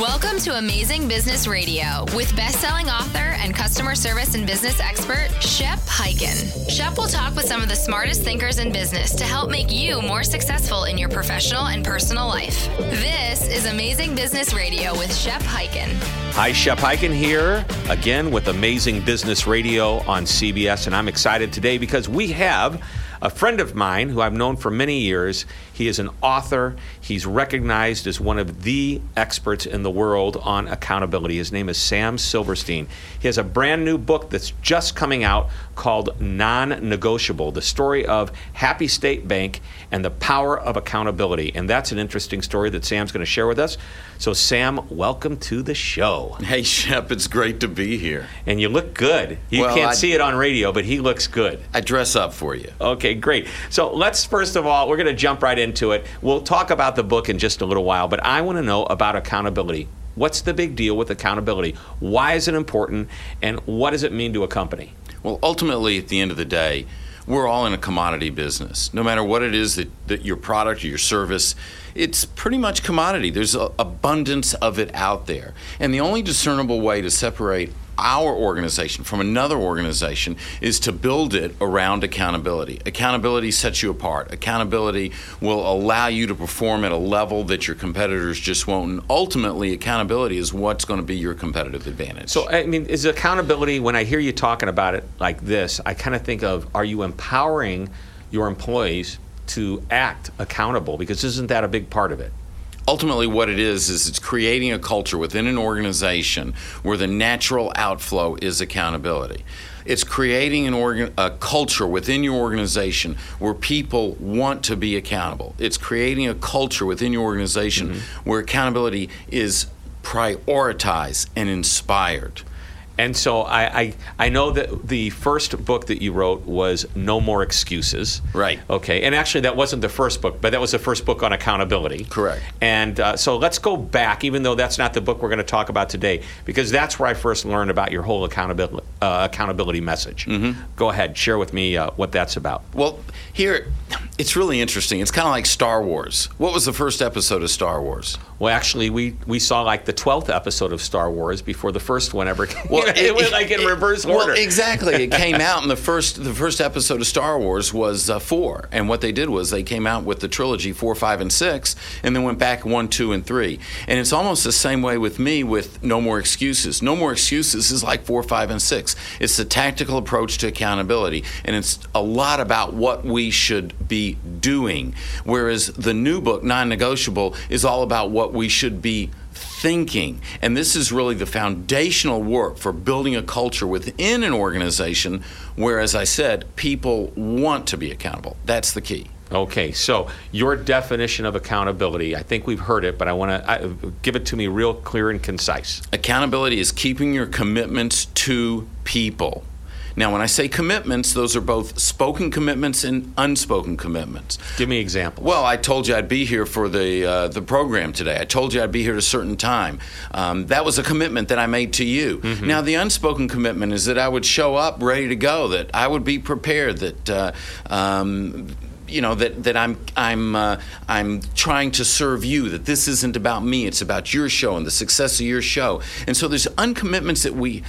Welcome to Amazing Business Radio with best-selling author and customer service and business expert Shep Hyken. Shep will talk with some of the smartest thinkers in business to help make you more successful in your professional and personal life. This is Amazing Business Radio with Shep Hyken. Hi, Shep Hyken here again with Amazing Business Radio on CBS, and I'm excited today because we have a friend of mine who I've known for many years. He is an author. He's recognized as one of the experts in the world on accountability. His name is Sam Silverstein. He has a brand new book that's just coming out called Non Negotiable The Story of Happy State Bank and the Power of Accountability. And that's an interesting story that Sam's going to share with us. So, Sam, welcome to the show. Hey, Shep, it's great to be here. And you look good. You Well, can't I- see it on radio, but he looks good. I dress up for you. Okay, great. So let's first of all, we're going to jump right into it. We'll talk about the book in just a little while, but I want to know about accountability. What's the big deal with accountability? Why is it important? And what does it mean to a company? Well, ultimately, at the end of the day, we're all in a commodity business. No matter what it is that, that your product or your service, it's pretty much commodity. There's abundance of it out there. And the only discernible way to separate our organization from another organization is to build it around accountability. Accountability sets you apart. Accountability will allow you to perform at a level that your competitors just won't. And ultimately, accountability is what's going to be your competitive advantage. So, I mean, is accountability, when I hear you talking about it like this, I kind of think of are you empowering your employees to act accountable? Because isn't that a big part of it? Ultimately what it is is it's creating a culture within an organization where the natural outflow is accountability. It's creating an organ, a culture within your organization where people want to be accountable. It's creating a culture within your organization mm-hmm. where accountability is prioritized and inspired And so I, I I know that the first book that you wrote was No More Excuses. Right. Okay. And actually, that wasn't the first book, but that was the first book on accountability. Correct. And uh, so let's go back, even though that's not the book we're going to talk about today, because that's where I first learned about your whole accountability uh, accountability message. Mm-hmm. Go ahead, share with me uh, what that's about. Well, here, it's really interesting. It's kind of like Star Wars. What was the first episode of Star Wars? Well, actually, we we saw like the twelfth episode of Star Wars before the first one ever came. Well, it, went like in it- reverse well, order. exactly. It came out, and the first the first episode of Star Wars was uh, four. And what they did was they came out with the trilogy four, five, and six, and then went back one, two, and three. And it's almost the same way with me with No More Excuses. No More Excuses is like four, five, and six. It's the tactical approach to accountability, and it's a lot about what we should be doing. Whereas the new book, Non-Negotiable, is all about what we should be thinking. And this is really the foundational work for building a culture within an organization where, as I said, people want to be accountable. That's the key. Okay, so your definition of accountability, I think we've heard it, but I want to give it to me real clear and concise. Accountability is keeping your commitments to people. Now, when I say commitments, those are both spoken commitments and unspoken commitments. Give me examples. Well, I told you I'd be here for the uh, the program today. I told you I'd be here at a certain time. Um, that was a commitment that I made to you. Now, the unspoken commitment is that I would show up ready to go. That I would be prepared. That uh, um, you know that that I'm I'm uh, I'm trying to serve you. That this isn't about me. It's about your show and the success of your show. And so there's uncommitments that we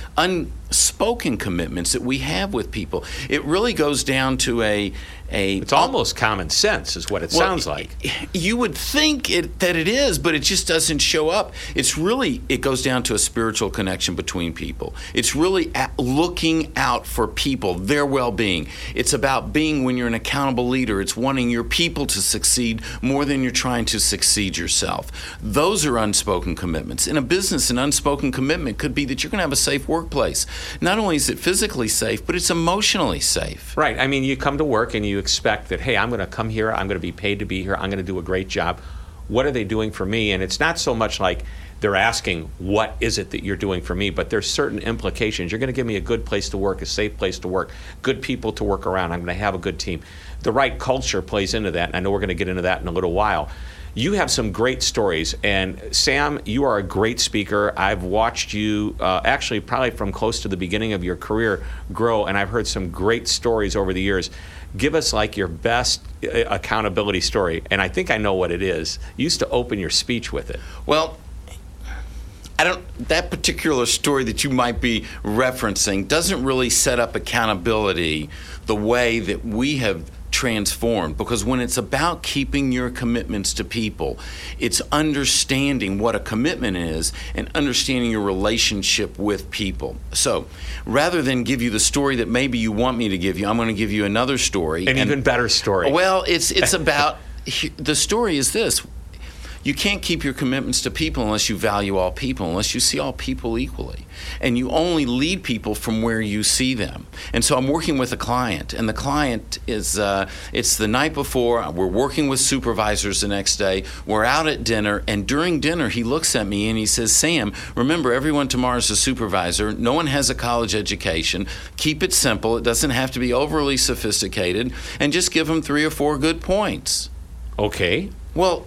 unspoken commitments that we have with people. It really goes down to a a it's almost common sense, is what it well, sounds like. You would think it, that it is, but it just doesn't show up. It's really, it goes down to a spiritual connection between people. It's really looking out for people, their well being. It's about being, when you're an accountable leader, it's wanting your people to succeed more than you're trying to succeed yourself. Those are unspoken commitments. In a business, an unspoken commitment could be that you're going to have a safe workplace. Not only is it physically safe, but it's emotionally safe. Right. I mean, you come to work and you expect that, hey, I'm going to come here, I'm going to be paid to be here, I'm going to do a great job. What are they doing for me? And it's not so much like they're asking, what is it that you're doing for me? But there's certain implications. You're going to give me a good place to work, a safe place to work, good people to work around. I'm going to have a good team. The right culture plays into that. And I know we're going to get into that in a little while. You have some great stories, and Sam, you are a great speaker. I've watched you uh, actually probably from close to the beginning of your career grow, and I've heard some great stories over the years. Give us like your best uh, accountability story, and I think I know what it is. You used to open your speech with it. Well, I don't that particular story that you might be referencing doesn't really set up accountability the way that we have transformed because when it's about keeping your commitments to people, it's understanding what a commitment is and understanding your relationship with people. So, rather than give you the story that maybe you want me to give you, I'm going to give you another story. An and, even better story. Well, it's it's about the story is this you can't keep your commitments to people unless you value all people, unless you see all people equally. And you only lead people from where you see them. And so I'm working with a client, and the client is, uh, it's the night before, we're working with supervisors the next day, we're out at dinner, and during dinner, he looks at me and he says, Sam, remember, everyone tomorrow's a supervisor. No one has a college education. Keep it simple, it doesn't have to be overly sophisticated, and just give them three or four good points. Okay. Well,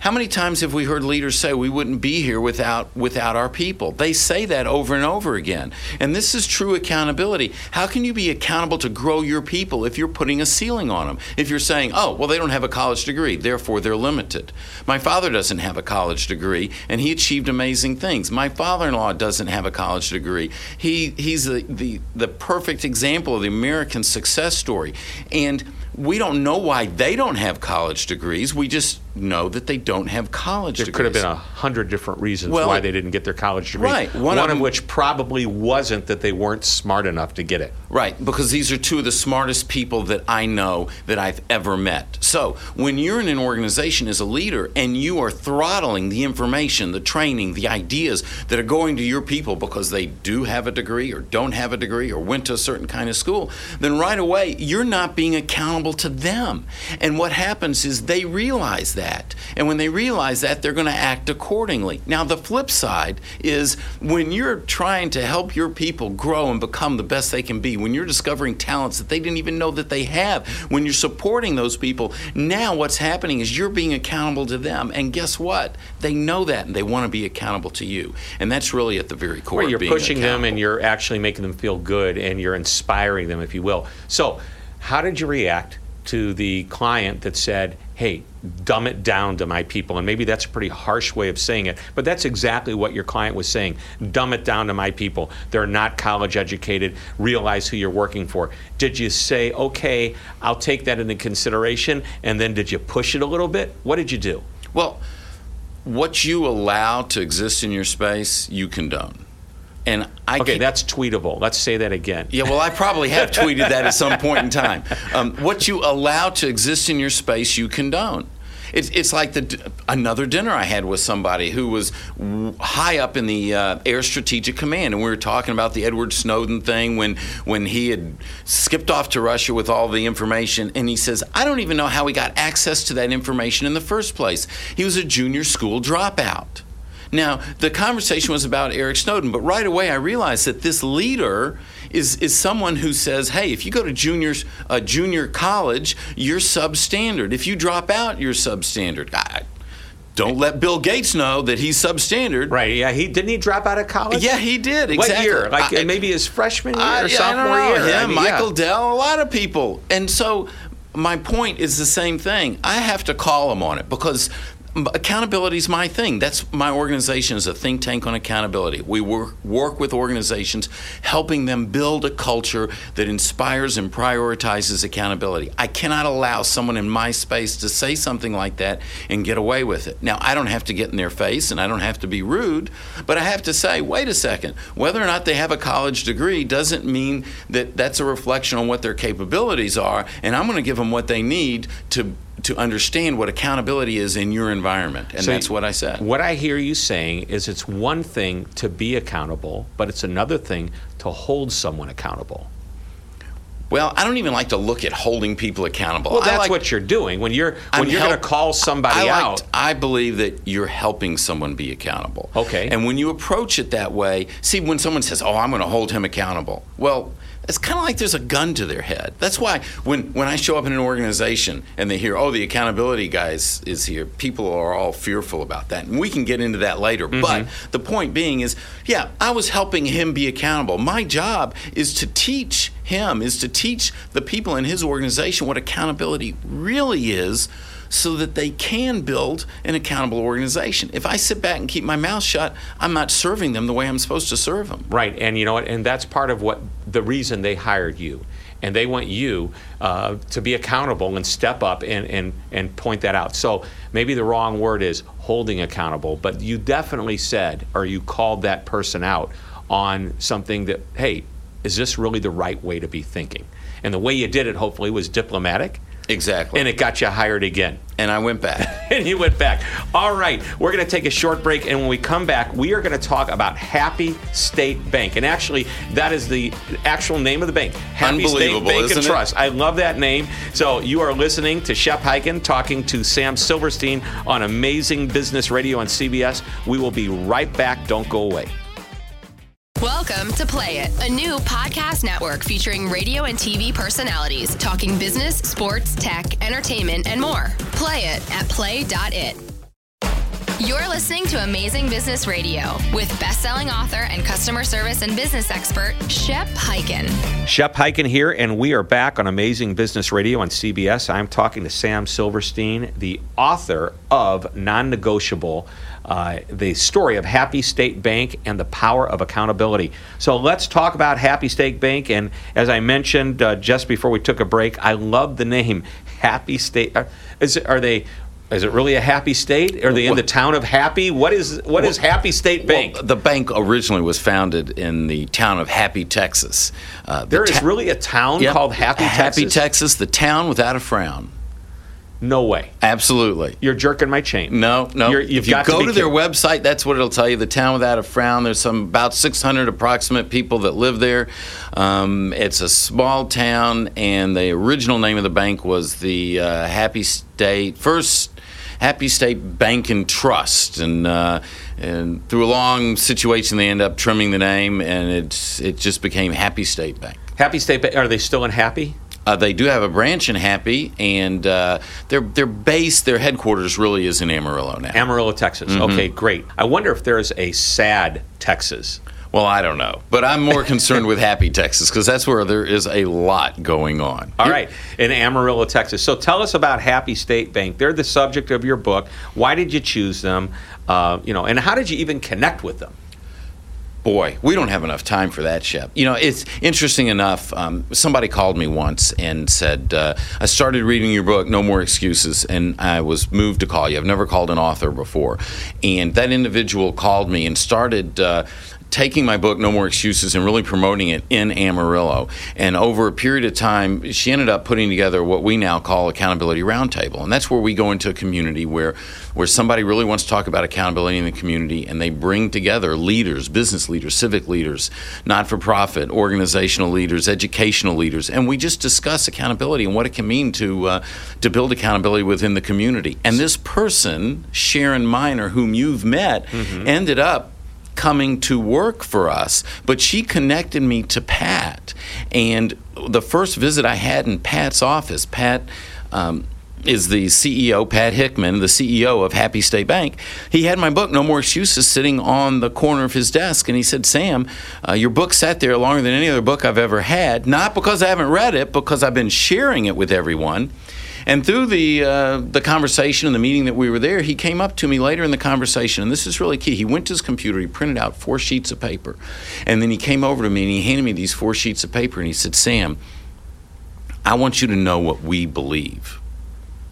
how many times have we heard leaders say we wouldn't be here without without our people? They say that over and over again. And this is true accountability. How can you be accountable to grow your people if you're putting a ceiling on them? If you're saying, "Oh, well they don't have a college degree, therefore they're limited." My father doesn't have a college degree and he achieved amazing things. My father-in-law doesn't have a college degree. He he's the the, the perfect example of the American success story. And we don't know why they don't have college degrees. We just know that they don't have college degrees. there degrees. could have been a hundred different reasons well, why they didn't get their college degree. Right. One, One of, them, which probably wasn't that they weren't smart enough to get it. Right, because these are two of the smartest people that I know that I've ever met. So when you're in an organization as a leader and you are throttling the information, the training, the ideas that are going to your people because they do have a degree or don't have a degree or went to a certain kind of school, then right away you're not being accountable to them. And what happens is they realize that. And when they realize that, they're going to act accordingly. Now, the flip side is when you're trying to help your people grow and become the best they can be, when you're discovering talents that they didn't even know that they have, when you're supporting those people, now what's happening is you're being accountable to them. And guess what? They know that and they want to be accountable to you. And that's really at the very core. Well, you're pushing them and you're actually making them feel good and you're inspiring them, if you will. So, how did you react to the client that said, hey, dumb it down to my people. And maybe that's a pretty harsh way of saying it, but that's exactly what your client was saying. Dumb it down to my people. They're not college educated. Realize who you're working for. Did you say, okay, I'll take that into consideration? And then did you push it a little bit? What did you do? Well, what you allow to exist in your space, you condone. And I okay, that's tweetable. Let's say that again. Yeah, well, I probably have tweeted that at some point in time. Um, what you allow to exist in your space, you condone. It's, it's like the another dinner I had with somebody who was high up in the uh, Air Strategic Command, and we were talking about the Edward Snowden thing when when he had skipped off to Russia with all the information, and he says, "I don't even know how he got access to that information in the first place. He was a junior school dropout." Now, the conversation was about Eric Snowden, but right away I realized that this leader is, is someone who says, hey, if you go to juniors, uh, junior college, you're substandard. If you drop out, you're substandard. I, don't let Bill Gates know that he's substandard. Right. Yeah. He didn't he drop out of college? Yeah, he did. Exactly. What year? Like I, maybe his freshman year I, or sophomore year. Him, I mean, Michael yeah. Dell, a lot of people. And so my point is the same thing. I have to call him on it because accountability is my thing. That's my organization is a think tank on accountability. We work work with organizations, helping them build a culture that inspires and prioritizes accountability. I cannot allow someone in my space to say something like that and get away with it. Now, I don't have to get in their face and I don't have to be rude, but I have to say, wait a second. Whether or not they have a college degree doesn't mean that that's a reflection on what their capabilities are, and I'm going to give them what they need to to understand what accountability is in your environment. And so that's what I said. What I hear you saying is it's one thing to be accountable, but it's another thing to hold someone accountable. Well, I don't even like to look at holding people accountable. Well, that's like, what you're doing when you're when I'm you're going to call somebody I out. I believe that you're helping someone be accountable. Okay. And when you approach it that way, see when someone says, "Oh, I'm going to hold him accountable." Well, it's kind of like there's a gun to their head. That's why when, when I show up in an organization and they hear, oh, the accountability guys is here, people are all fearful about that. And we can get into that later. Mm-hmm. But the point being is, yeah, I was helping him be accountable. My job is to teach him, is to teach the people in his organization what accountability really is so that they can build an accountable organization. If I sit back and keep my mouth shut, I'm not serving them the way I'm supposed to serve them. Right, and you know what? And that's part of what the reason they hired you. And they want you uh, to be accountable and step up and, and, and point that out. So maybe the wrong word is holding accountable, but you definitely said or you called that person out on something that, hey, is this really the right way to be thinking? And the way you did it, hopefully, was diplomatic. Exactly. And it got you hired again. And I went back. and you went back. All right, we're going to take a short break, and when we come back, we are going to talk about Happy State Bank. And actually, that is the actual name of the bank, Happy State Bank and Trust. It? I love that name. So you are listening to Shep Hyken talking to Sam Silverstein on Amazing Business Radio on CBS. We will be right back. Don't go away. Welcome to Play It, a new podcast network featuring radio and TV personalities talking business, sports, tech, entertainment, and more. Play it at play.it. You're listening to Amazing Business Radio with best-selling author and customer service and business expert Shep Hyken. Shep Hyken here, and we are back on Amazing Business Radio on CBS. I'm talking to Sam Silverstein, the author of Non-Negotiable uh, the story of Happy State Bank and the power of accountability. So let's talk about Happy State Bank. And as I mentioned uh, just before we took a break, I love the name Happy State. Uh, is it, are they? Is it really a happy state? Are they in the town of Happy? What is what is Happy State Bank? Well, the bank originally was founded in the town of Happy, Texas. Uh, the there ta- really a town yep, called Happy, Happy Texas. Texas, the town without a frown. No way. Absolutely. You're jerking my chain. No, no. You're, if you go to, to their website, that's what it'll tell you. The town without a frown. There's some about 600 approximate people that live there. Um, it's a small town, and the original name of the bank was the uh, Happy State First Happy State Bank and Trust, and uh, and through a long situation, they end up trimming the name, and it's it just became Happy State Bank. Happy State Bank. Are they still in Happy? Uh, they do have a branch in Happy, and uh, their their base, their headquarters, really is in Amarillo now. Amarillo, Texas. Mm-hmm. Okay, great. I wonder if there's a sad Texas. Well, I don't know, but I'm more concerned with Happy Texas because that's where there is a lot going on. All right, in Amarillo, Texas. So tell us about Happy State Bank. They're the subject of your book. Why did you choose them? Uh, you know, and how did you even connect with them? Boy, we don't have enough time for that, Shep. You know, it's interesting enough. Um, somebody called me once and said, uh, I started reading your book, No More Excuses, and I was moved to call you. I've never called an author before. And that individual called me and started. Uh, taking my book, No More Excuses, and really promoting it in Amarillo. And over a period of time, she ended up putting together what we now call Accountability Roundtable. And that's where we go into a community where, where somebody really wants to talk about accountability in the community and they bring together leaders, business leaders, civic leaders, not for profit, organizational leaders, educational leaders. And we just discuss accountability and what it can mean to, uh, to build accountability within the community. And this person, Sharon Miner, whom you've met, mm-hmm. ended up coming to work for us, but she connected me to Pat. And the first visit I had in Pat's office, Pat. Um, is the CEO, Pat Hickman, the CEO of Happy State Bank. He had my book, No More Excuses, sitting on the corner of his desk. And he said, Sam, uh, your book sat there longer than any other book I've ever had, not because I haven't read it, because I've been sharing it with everyone. And through the uh, the conversation and the meeting that we were there, he came up to me later in the conversation, and this is really key. He went to his computer, he printed out four sheets of paper, and then he came over to me and he handed me these four sheets of paper, and he said, "Sam, I want you to know what we believe."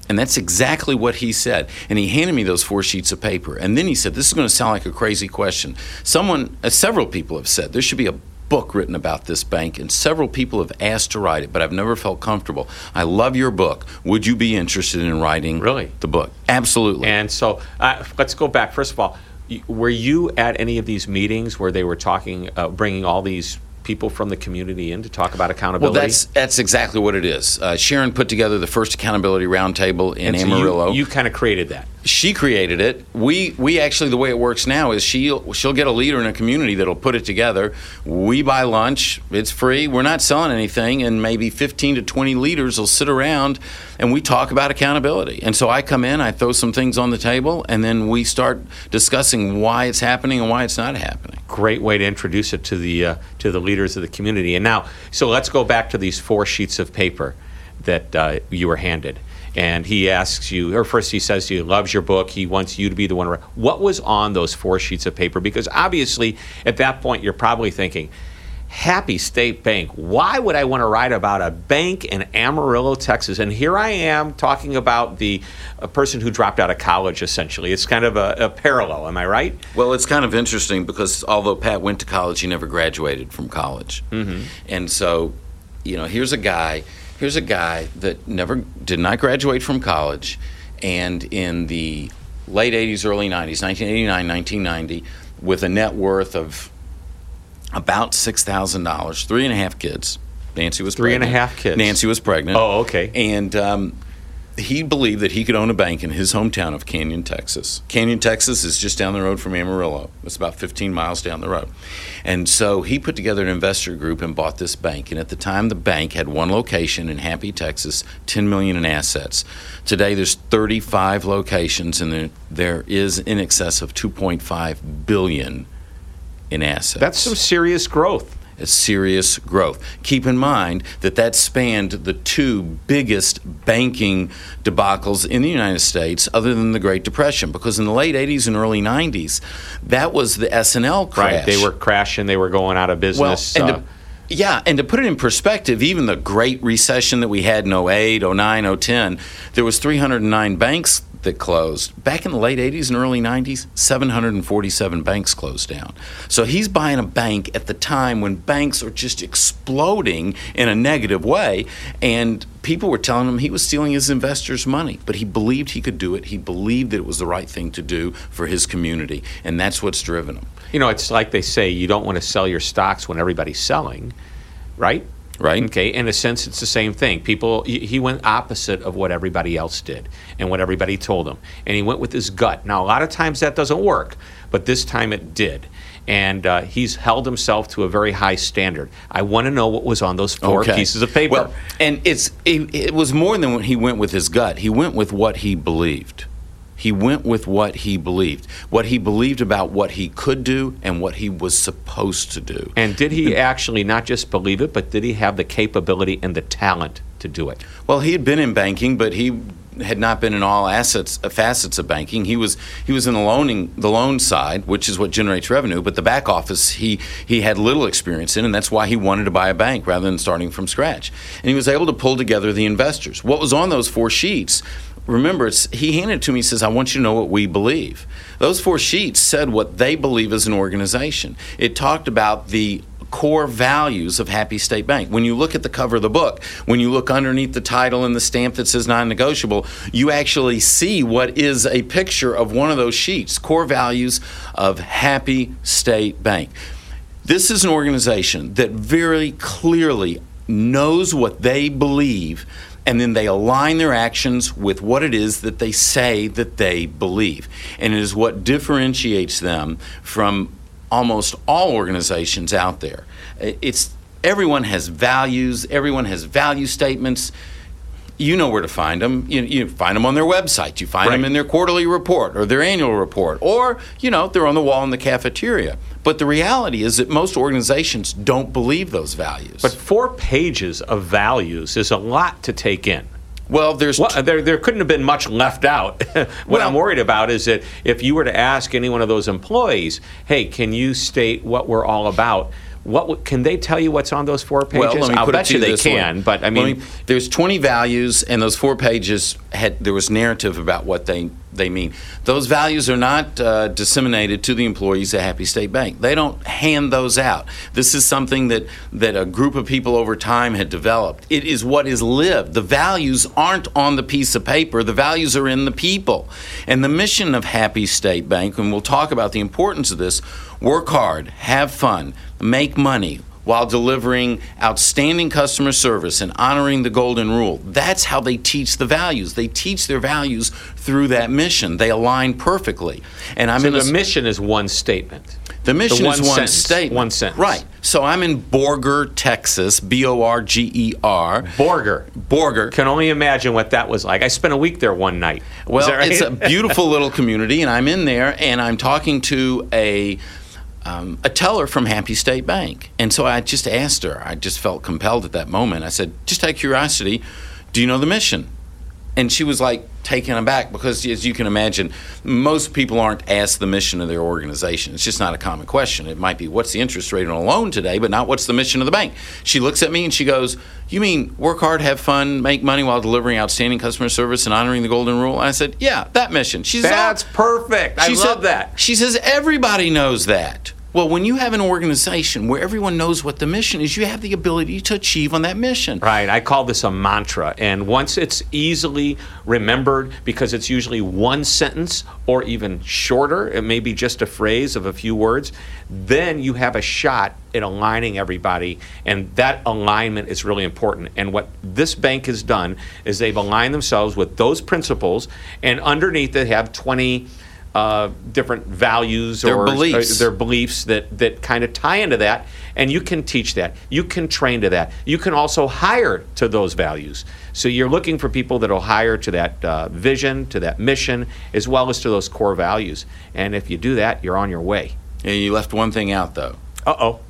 And that's exactly what he said. And he handed me those four sheets of paper. And then he said, This is going to sound like a crazy question. Someone, uh, several people have said there should be a book written about this bank, and several people have asked to write it, but I've never felt comfortable. I love your book. Would you be interested in writing really the book? Absolutely. And so uh, let's go back. First of all, were you at any of these meetings where they were talking, uh, bringing all these people from the community in to talk about accountability? Well, that's that's exactly what it is. Uh, Sharon put together the first accountability roundtable in and Amarillo. You, you kind of created that she created it. We we actually the way it works now is she'll she'll get a leader in a community that'll put it together. We buy lunch. It's free. We're not selling anything, and maybe 15 to 20 leaders will sit around and we talk about accountability. And so I come in, I throw some things on the table, and then we start discussing why it's happening and why it's not happening. Great way to introduce it to the uh, to the leaders of the community. And now, so let's go back to these four sheets of paper that uh, you were handed and he asks you, or first he says to you, loves your book. He wants you to be the one. What was on those four sheets of paper? Because obviously, at that point, you're probably thinking, Happy State Bank. Why would I want to write about a bank in Amarillo, Texas? And here I am talking about the a person who dropped out of college, essentially. It's kind of a, a, parallel, am I right? Well, it's kind of interesting because although Pat went to college, he never graduated from college. Mm-hmm. And so, you know, here's a guy, here's a guy that never did not graduate from college, and in the late 80s, early 90s, 1989, 1990, with a net worth of about six thousand dollars. Three and a half kids. Nancy was three pregnant. and a half kids. Nancy was pregnant. Oh, okay. And um, he believed that he could own a bank in his hometown of Canyon, Texas. Canyon, Texas is just down the road from Amarillo. It's about 15 miles down the road. And so he put together an investor group and bought this bank. And at the time, the bank had one location in Happy, Texas, 10 million in assets. Today, there's 35 locations, and there, there is in excess of 2.5 billion in assets. That's some serious growth. It's serious growth. Keep in mind that that spanned the two biggest banking debacles in the United States, other than the Great Depression, because in the late '80s and early '90s, that was the S&L crash. Right, they were crashing. They were going out of business. Well, and uh, to, yeah, and to put it in perspective, even the Great Recession that we had in 08, 09, 010, there was 309 banks that closed. Back in the late 80s and early 90s, 747 banks closed down. So he's buying a bank at the time when banks are just exploding in a negative way. And people were telling him he was stealing his investors' money, but he believed he could do it. He believed that it was the right thing to do for his community. And that's what's driven him. You know, it's like they say you don't want to sell your stocks when everybody's selling, right? Right. Okay. In a sense, it's the same thing. People, he went opposite of what everybody else did and what everybody told him, and he went with his gut. Now, a lot of times that doesn't work, but this time it did. And uh, he's held himself to a very high standard. I want to know what was on those four okay. pieces of paper. Well, and it's it, it was more than when he went with his gut. He went with what he believed. He went with what he believed, what he believed about what he could do and what he was supposed to do. And did he actually not just believe it, but did he have the capability and the talent to do it? Well, he had been in banking, but he had not been in all assets facets of banking. He was he was in the loaning the loan side, which is what generates revenue, but the back office he he had little experience in, and that's why he wanted to buy a bank rather than starting from scratch. And he was able to pull together the investors. What was on those four sheets remember, he handed it to me. He says, I want you to know what we believe. Those four sheets said what they believe as an organization. It talked about the core values of Happy State Bank. When you look at the cover of the book, when you look underneath the title and the stamp that says non negotiable, you actually see what is a picture of one of those sheets core values of Happy State Bank. This is an organization that very clearly knows what they believe and then they align their actions with what it is that they say that they believe. And it is what differentiates them from almost all organizations out there. It's everyone has values, everyone has value statements. You know where to find them. You, you find them on their website. You find right. them in their quarterly report or their annual report, or you know they're on the wall in the cafeteria. But the reality is that most organizations don't believe those values. But four pages of values is a lot to take in. Well, there's well, there, there couldn't have been much left out. what well, I'm worried about is that if you were to ask any one of those employees, "Hey, can you state what we're all about?" What can they tell you? What's on those four pages? Well, let me I'll bet you they can. Way. But I mean, me, there's 20 values, and those four pages had there was narrative about what they they mean. Those values are not uh, disseminated to the employees at Happy State Bank. They don't hand those out. This is something that, that a group of people over time had developed. It is what is lived. The values aren't on the piece of paper, the values are in the people. And the mission of Happy State Bank, and we'll talk about the importance of this work hard, have fun, make money, while delivering outstanding customer service and honoring the golden rule. That's how they teach the values. They teach their values through that mission. They align perfectly. And I'm so in the a, mission is one statement. The mission the one is one sentence, statement. One sentence. Right. So I'm in Borger, Texas, B O R G E R. Borger. Borger. Can only imagine what that was like. I spent a week there one night. Well, right? it's a beautiful little community, and I'm in there, and I'm talking to a um, a teller from Happy State Bank. And so I just asked her, I just felt compelled at that moment. I said, just out of curiosity, do you know the mission? And she was like taken aback because, as you can imagine, most people aren't asked the mission of their organization. It's just not a common question. It might be, what's the interest rate on a loan today, but not what's the mission of the bank. She looks at me and she goes, You mean work hard, have fun, make money while delivering outstanding customer service and honoring the golden rule? And I said, Yeah, that mission. She says, That's perfect. I she love said- that. She says, Everybody knows that. Well, when you have an organization where everyone knows what the mission is, you have the ability to achieve on that mission. Right. I call this a mantra. And once it's easily remembered, because it's usually one sentence or even shorter, it may be just a phrase of a few words, then you have a shot at aligning everybody. And that alignment is really important. And what this bank has done is they've aligned themselves with those principles, and underneath they have 20. Uh, different values Their or beliefs. uh, their beliefs that, that kind of tie into that, and you can teach that. You can train to that. You can also hire to those values. So you're looking for people that will hire to that uh, vision, to that mission, as well as to those core values. And if you do that, you're on your way. And you left one thing out, though. Uh oh.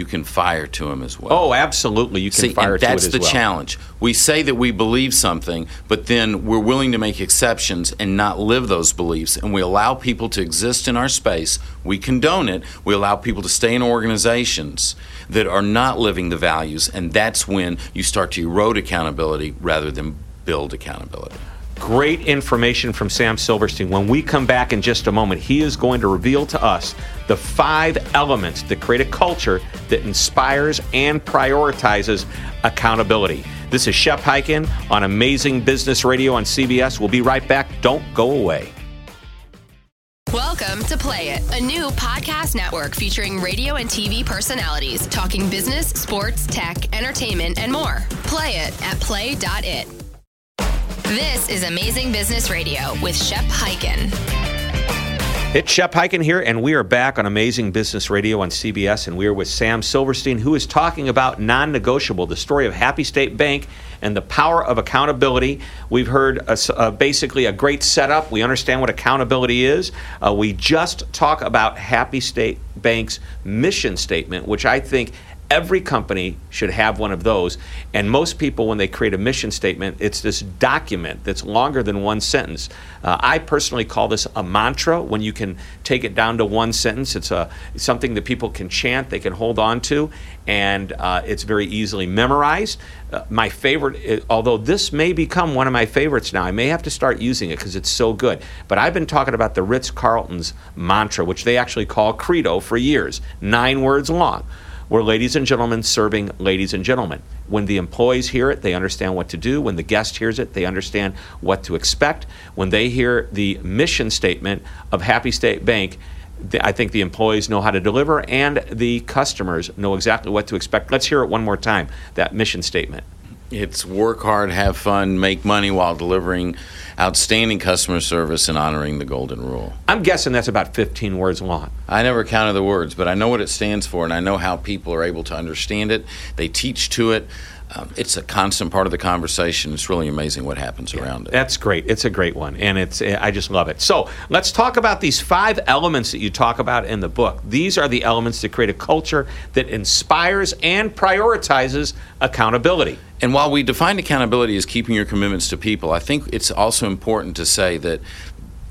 You can fire to them as well. Oh, absolutely. You can See, fire to that's it as the challenge. We say that we believe something, but then we're willing to make exceptions and not live those beliefs. And we allow people to exist in our space. We condone it. We allow people to stay in organizations that are not living the values. And that's when you start to erode accountability rather than build accountability. Great information from Sam Silverstein. When we come back in just a moment, he is going to reveal to us the five elements that create a culture that inspires and prioritizes accountability. This is Shep Hyken on Amazing Business Radio on CBS. We'll be right back. Don't go away. Welcome to Play It, a new podcast network featuring radio and TV personalities talking business, sports, tech, entertainment, and more. Play it at play.it. This is Amazing Business Radio with Shep Hyken. It's Shep Hyken here, and we are back on Amazing Business Radio on CBS, and we are with Sam Silverstein, who is talking about non negotiable, the story of Happy State Bank and the power of accountability. We've heard a s- uh, basically a great setup. We understand what accountability is. Uh, we just talk about Happy State Bank's mission statement, which I think Every company should have one of those. And most people, when they create a mission statement, it's this document that's longer than one sentence. Uh, I personally call this a mantra when you can take it down to one sentence. It's a, something that people can chant, they can hold on to, and uh, it's very easily memorized. Uh, my favorite, i- although this may become one of my favorites now, I may have to start using it because it's so good. But I've been talking about the Ritz Carlton's mantra, which they actually call Credo for years, nine words long. We're ladies and gentlemen serving ladies and gentlemen. When the employees hear it, they understand what to do. When the guest hears it, they understand what to expect. When they hear the mission statement of Happy State Bank, I think the employees know how to deliver and the customers know exactly what to expect. Let's hear it one more time that mission statement. It's work hard, have fun, make money while delivering outstanding customer service and honoring the golden rule. I'm guessing that's about 15 words long. I never counted the words, but I know what it stands for, and I know how people are able to understand it. They teach to it. Um, it's a constant part of the conversation. It's really amazing what happens around it. That's great. It's a great one, and it's I just love it. So let's talk about these five elements that you talk about in the book. These are the elements that create a culture that inspires and prioritizes accountability. And while we define accountability as keeping your commitments to people, I think it's also important to say that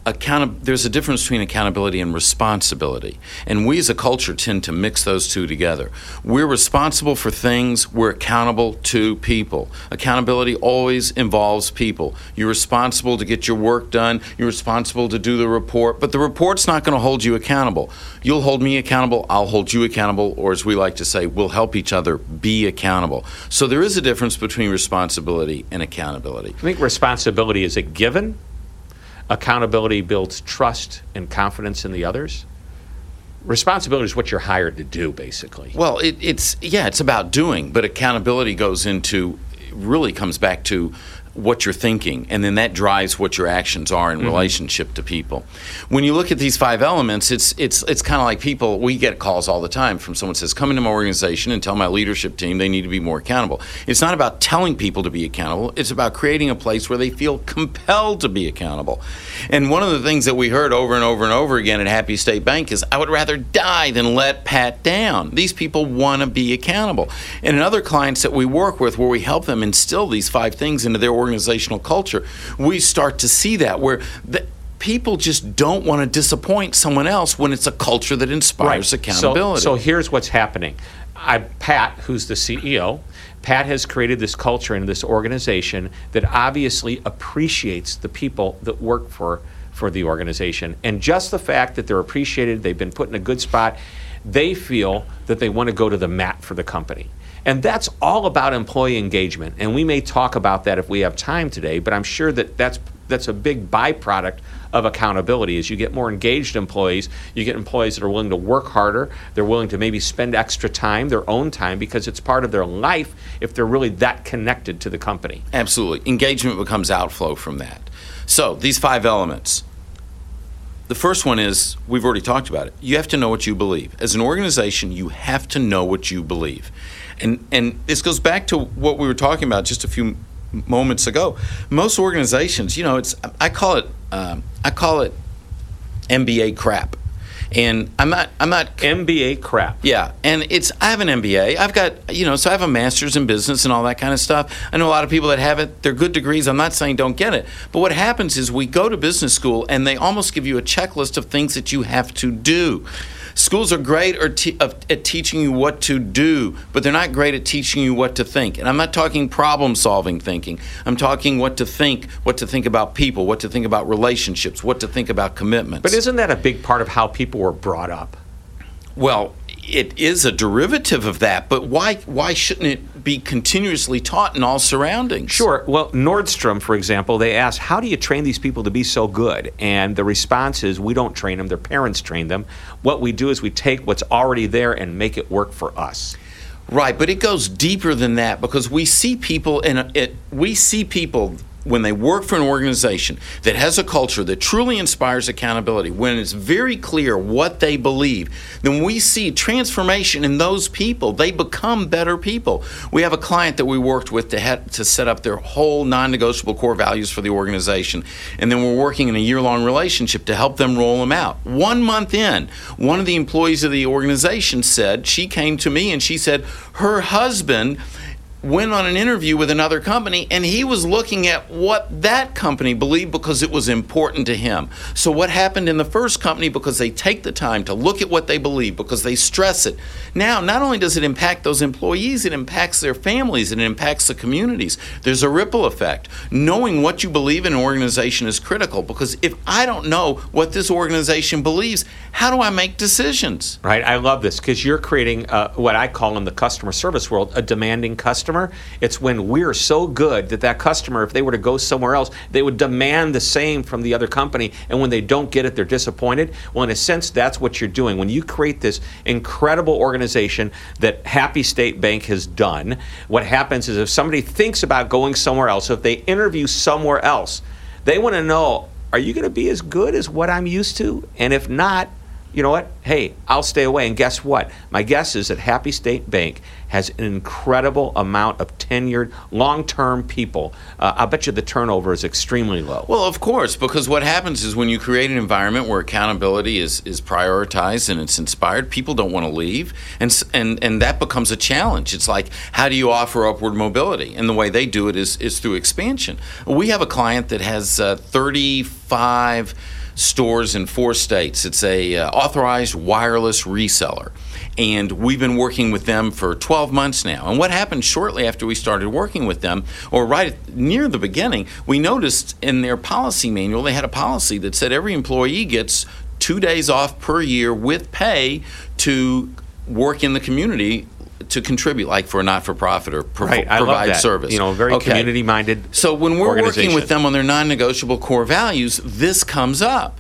account- there's a difference between accountability and responsibility. And we as a culture tend to mix those two together. We're responsible for things, we're accountable to people. Accountability always involves people. You're responsible to get your work done, you're responsible to do the report, but the report's not going to hold you accountable. You'll hold me accountable, I'll hold you accountable, or as we like to say, we'll help each other be accountable. So there is a difference between responsibility and accountability. I think responsibility is a given. Accountability builds trust and confidence in the others. Responsibility is what you're hired to do, basically. Well, it, it's yeah, it's about doing, but accountability goes into really comes back to what you're thinking, and then that drives what your actions are in mm-hmm. relationship to people. When you look at these five elements, it's it's it's kind of like people. We get calls all the time from someone says, "Come into my organization and tell my leadership team they need to be more accountable." It's not about telling people to be accountable. It's about creating a place where they feel compelled to be accountable. And one of the things that we heard over and over and over again at Happy State Bank is, "I would rather die than let Pat down." These people want to be accountable. And in other clients that we work with, where we help them instill these five things into their organization organizational culture, we start to see that where the, people just don't want to disappoint someone else when it's a culture that inspires accountability. So, so here's what's happening. I, Pat, who's the CEO, Pat has created this culture in this organization that obviously appreciates the people that work for for the organization. And just the fact that they're appreciated, they've been put in a good spot, they feel that they want to go to the mat for the company. And that's all about employee engagement. And we may talk about that if we have time today, but I'm sure that that's that's a big byproduct of accountability is you get more engaged employees you get employees that are willing to work harder they're willing to maybe spend extra time their own time because it's part of their life if they're really that connected to the company absolutely engagement becomes outflow from that so these five elements the first one is we've already talked about it. You have to know what you believe. As an organization, you have to know what you believe. And and this goes back to what we were talking about just a few moments ago. Most organizations, you know, it's I call it um, I call it MBA crap. And I'm not I'm not MBA crap. Yeah, and it's I have an MBA. I've got you know, so I have a master's in business and all that kind of stuff. I know a lot of people that have it. They're good degrees. I'm not saying don't get it. But what happens is we go to business school and they almost give you a checklist of things that you have to do. Schools are great at teaching you what to do, but they're not great at teaching you what to think. And I'm not talking problem solving thinking. I'm talking what to think, what to think about people, what to think about relationships, what to think about commitments. But isn't that a big part of how people were brought up? Well, it is a derivative of that, but why why shouldn't it be continuously taught in all surroundings? Sure. Well, Nordstrom, for example, they asked, "How do you train these people to be so good?" And the response is, "We don't train them; their parents train them. What we do is we take what's already there and make it work for us." Right, but it goes deeper than that because we see people and it, we see people when they work for an organization that has a culture that truly inspires accountability, when it's very clear what they believe, then we see transformation in those people. They become better people. We have a client that we worked with to, have, to set up their whole non negotiable core values for the organization. And then we're working in a year long relationship to help them roll them out. One month in, one of the employees of the organization said, she came to me and she said, her husband went on an interview with another company and he was looking at what that company believed because it was important to him. So, what happened in the first company because they take the time to look at what they believe, because they stress it. Now, not only does it impact those employees, it impacts their families it impacts the communities. There's a ripple effect. Knowing what you believe in an organization is critical because if I don't know what this organization believes, how do I make decisions? Right. I love this because you're creating uh, what I call in the customer service world a demanding customer customer. It's when we're so good that that customer, if they were to go somewhere else, they would demand the same from the other company. And when they don't get it, they're disappointed. Well, in a sense, that's what you're doing. When you create this incredible organization that Happy State Bank has done, what happens is if somebody thinks about going somewhere else, if they interview somewhere else, they want to know are you going to be as good as what I'm used to? And if not, you know what? Hey, I'll stay away. And guess what? My guess is that Happy State Bank has an incredible amount of tenured, long term people. Uh, I bet you the turnover is extremely low. Well, of course, because what happens is when you create an environment where accountability is, is prioritized and it's inspired, people don't want to leave. And, and, and that becomes a challenge. It's like, how do you offer upward mobility? And the way they do it is, is through expansion. We have a client that has uh, 35 stores in four states. It's a uh, authorized wireless reseller. And we've been working with them for 12 months now. And what happened shortly after we started working with them, or right near the beginning, we noticed in their policy manual, they had a policy that said every employee gets two days off per year with pay to work in the community to contribute, like for a not-for-profit or pro- right, provide service. You know, very okay. community-minded. So when we're working with them on their non-negotiable core values, this comes up.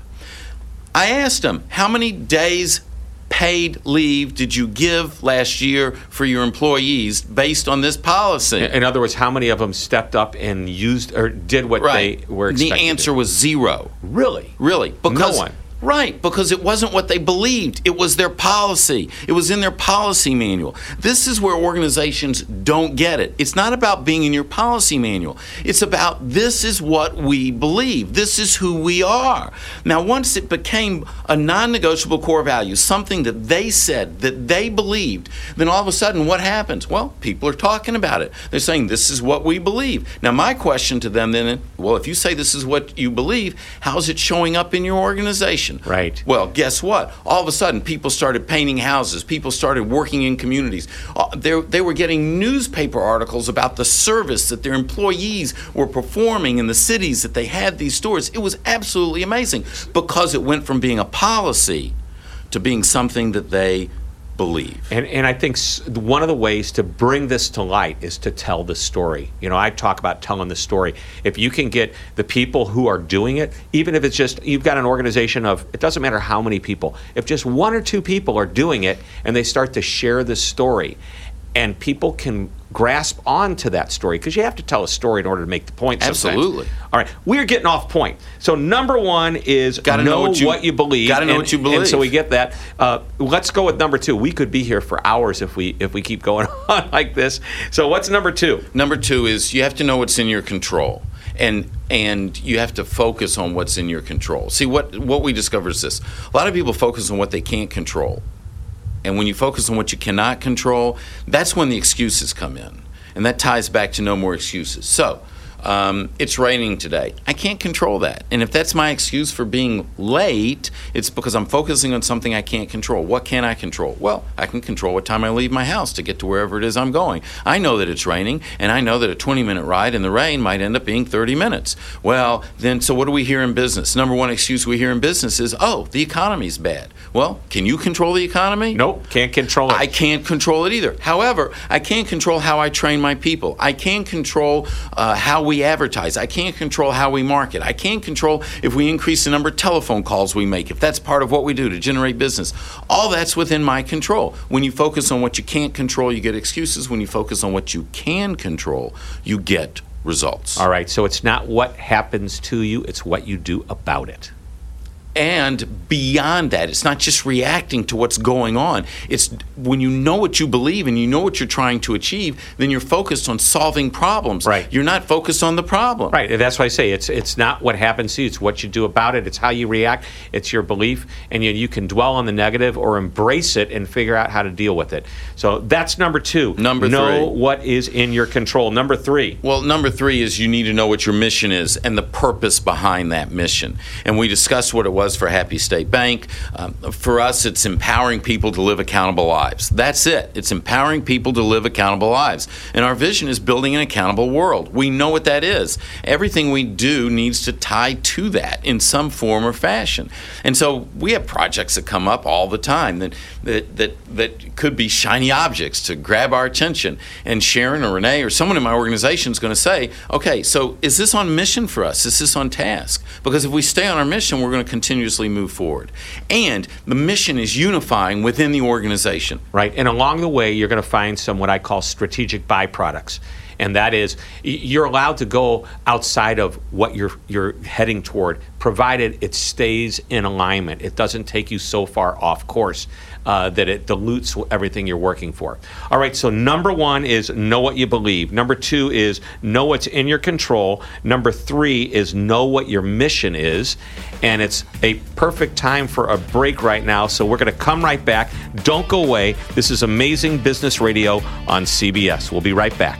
I asked them, how many days paid leave did you give last year for your employees based on this policy? In other words, how many of them stepped up and used or did what right. they were expected? The answer was zero. Really? Really? Because no one. Right, because it wasn't what they believed. It was their policy. It was in their policy manual. This is where organizations don't get it. It's not about being in your policy manual. It's about this is what we believe. This is who we are. Now, once it became a non negotiable core value, something that they said, that they believed, then all of a sudden what happens? Well, people are talking about it. They're saying this is what we believe. Now, my question to them then, well, if you say this is what you believe, how's it showing up in your organization? Right. Well, guess what? All of a sudden, people started painting houses. People started working in communities. Uh, they, they were getting newspaper articles about the service that their employees were performing in the cities that they had these stores. It was absolutely amazing because it went from being a policy to being something that they believe. And, and I think one of the ways to bring this to light is to tell the story. You know, I talk about telling the story. If you can get the people who are doing it, even if it's just, you've got an organization of, it doesn't matter how many people, if just one or two people are doing it and they start to share the story, and people can grasp onto that story because you have to tell a story in order to make the point. Sometimes. Absolutely. All right, we're getting off point. So number one is gotta know, know what you, what you believe. Got to know and, what you believe. And so we get that. Uh, let's go with number two. We could be here for hours if we if we keep going on like this. So what's number two? Number two is you have to know what's in your control. And and you have to focus on what's in your control. See what what we discover is this. A lot of people focus on what they can't control. And when you focus on what you cannot control, that's when the excuses come in. And that ties back to no more excuses. So, um, it's raining today. I can't control that. And if that's my excuse for being late, it's because I'm focusing on something I can't control. What can I control? Well, I can control what time I leave my house to get to wherever it is I'm going. I know that it's raining, and I know that a 20 minute ride in the rain might end up being 30 minutes. Well, then, so what do we hear in business? Number one excuse we hear in business is, oh, the economy's bad. Well, can you control the economy? Nope, can't control it. I can't control it either. However, I can control how I train my people. I can control uh, how we advertise. I can't control how we market. I can't control if we increase the number of telephone calls we make, if that's part of what we do to generate business. All that's within my control. When you focus on what you can't control, you get excuses. When you focus on what you can control, you get results. All right, so it's not what happens to you, it's what you do about it and beyond that. It's not just reacting to what's going on. It's when you know what you believe and you know what you're trying to achieve then you're focused on solving problems. Right. You're not focused on the problem. Right. That's why i say it's it's not what happens to you it's what you do about it. It's how you react. It's your belief and you, you can dwell on the negative or embrace it and figure out how to deal with it. So that's number two. Number know three. what is in your control. Number three. Well number three is you need to know what your mission is and the purpose behind that mission. And we discussed what it was for Happy State Bank. Um, for us, it's empowering people to live accountable lives. That's it. It's empowering people to live accountable lives. And our vision is building an accountable world. We know what that is. Everything we do needs to tie to that in some form or fashion. And so we have projects that come up all the time that, that, that, that could be shiny objects to grab our attention. And Sharon or Renee or someone in my organization is going to say, okay, so is this on mission for us? Is this on task? Because if we stay on our mission, we're going to continuously move forward. And the mission is unifying within the organization. Right. And along the way, you're going to find some what I call strategic byproducts. And that is, you're allowed to go outside of what you're you're heading toward, provided it stays in alignment. It doesn't take you so far off course uh, that it dilutes everything you're working for. All right, so number one is know what you believe. Number two is know what's in your control. Number three is know what your mission is. And it's a perfect time for a break right now, so we're going to come right back. Don't go away. This is Amazing Business Radio on CBS. We'll be right back.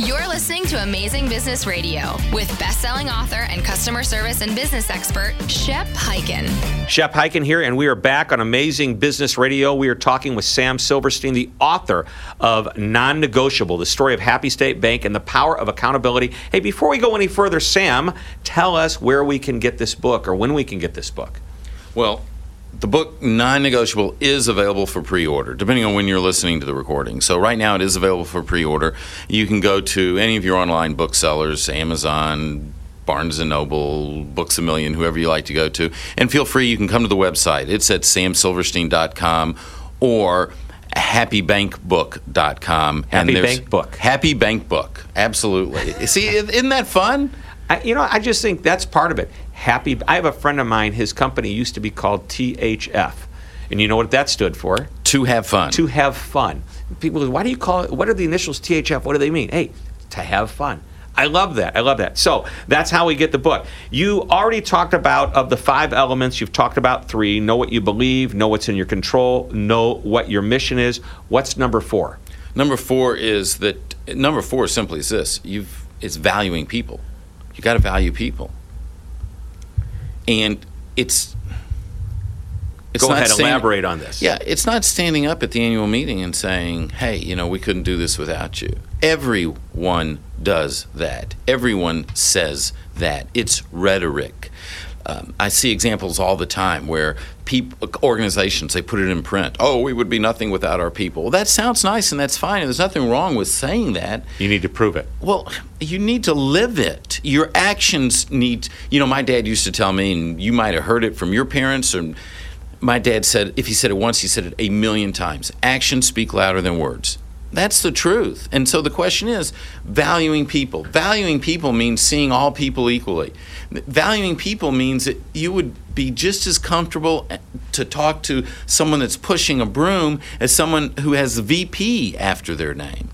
You're listening to Amazing Business Radio with best-selling author and customer service and business expert Shep Hyken. Shep Hyken here, and we are back on Amazing Business Radio. We are talking with Sam Silverstein, the author of Non-Negotiable: The Story of Happy State Bank and the Power of Accountability. Hey, before we go any further, Sam, tell us where we can get this book or when we can get this book. Well, the book non-negotiable is available for pre-order depending on when you're listening to the recording so right now it is available for pre-order you can go to any of your online booksellers amazon Barnes and Noble, Books a Million, whoever you like to go to. And feel free, you can come to the website. It's at samsilverstein.com or happybankbook.com. Happy Bank Book. Happy Bank Book. Absolutely. See, isn't that fun? I, you know, I just think that's part of it. Happy. I have a friend of mine. His company used to be called THF, and you know what that stood for? To have fun. To have fun. People, go, why do you call it? What are the initials THF? What do they mean? Hey, to have fun. I love that. I love that. So that's how we get the book. You already talked about of the five elements. You've talked about three. Know what you believe. Know what's in your control. Know what your mission is. What's number four? Number four is that number four simply is this: you've it's valuing people. You got to value people, and it's. It's Go not ahead, standing- elaborate on this. Yeah, it's not standing up at the annual meeting and saying, "Hey, you know, we couldn't do this without you." Everyone does that. Everyone says that. It's rhetoric. Um, I see examples all the time where people, organizations, they put it in print. Oh, we would be nothing without our people. Well, that sounds nice and that's fine. And there's nothing wrong with saying that. You need to prove it. Well, you need to live it. Your actions need, you know, my dad used to tell me, and you might have heard it from your parents, and my dad said, if he said it once, he said it a million times actions speak louder than words. That's the truth. And so the question is valuing people. Valuing people means seeing all people equally. Valuing people means that you would be just as comfortable eh, to talk to someone that's pushing a broom as someone who has VP after their name.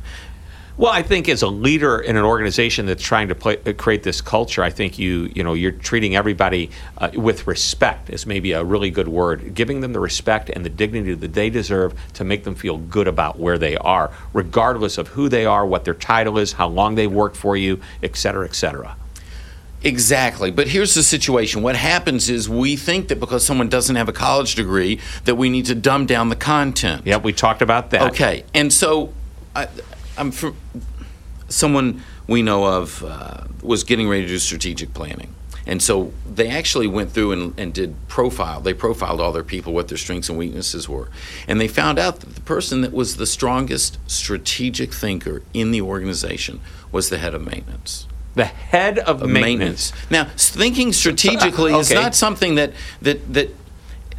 Well, I think as a leader in an organization that's trying to play, uh, create this culture, I think you you know you're treating everybody uh, with respect is maybe a really good word, giving them the respect and the dignity that they deserve to make them feel good about where they are, regardless of who they are, what their title is, how long they've worked for you, et cetera, et cetera. Exactly. But here's the situation. What happens is we think that because someone doesn't have a college degree that we need to dumb down the content. Yep, we talked about that. Okay. And so I, I'm from someone we know of uh, was getting ready to do strategic planning. And so they actually went through and, and did profile. They profiled all their people, what their strengths and weaknesses were. And they found out that the person that was the strongest strategic thinker in the organization was the head of maintenance. The head of of maintenance. Now, thinking strategically is not something that, that that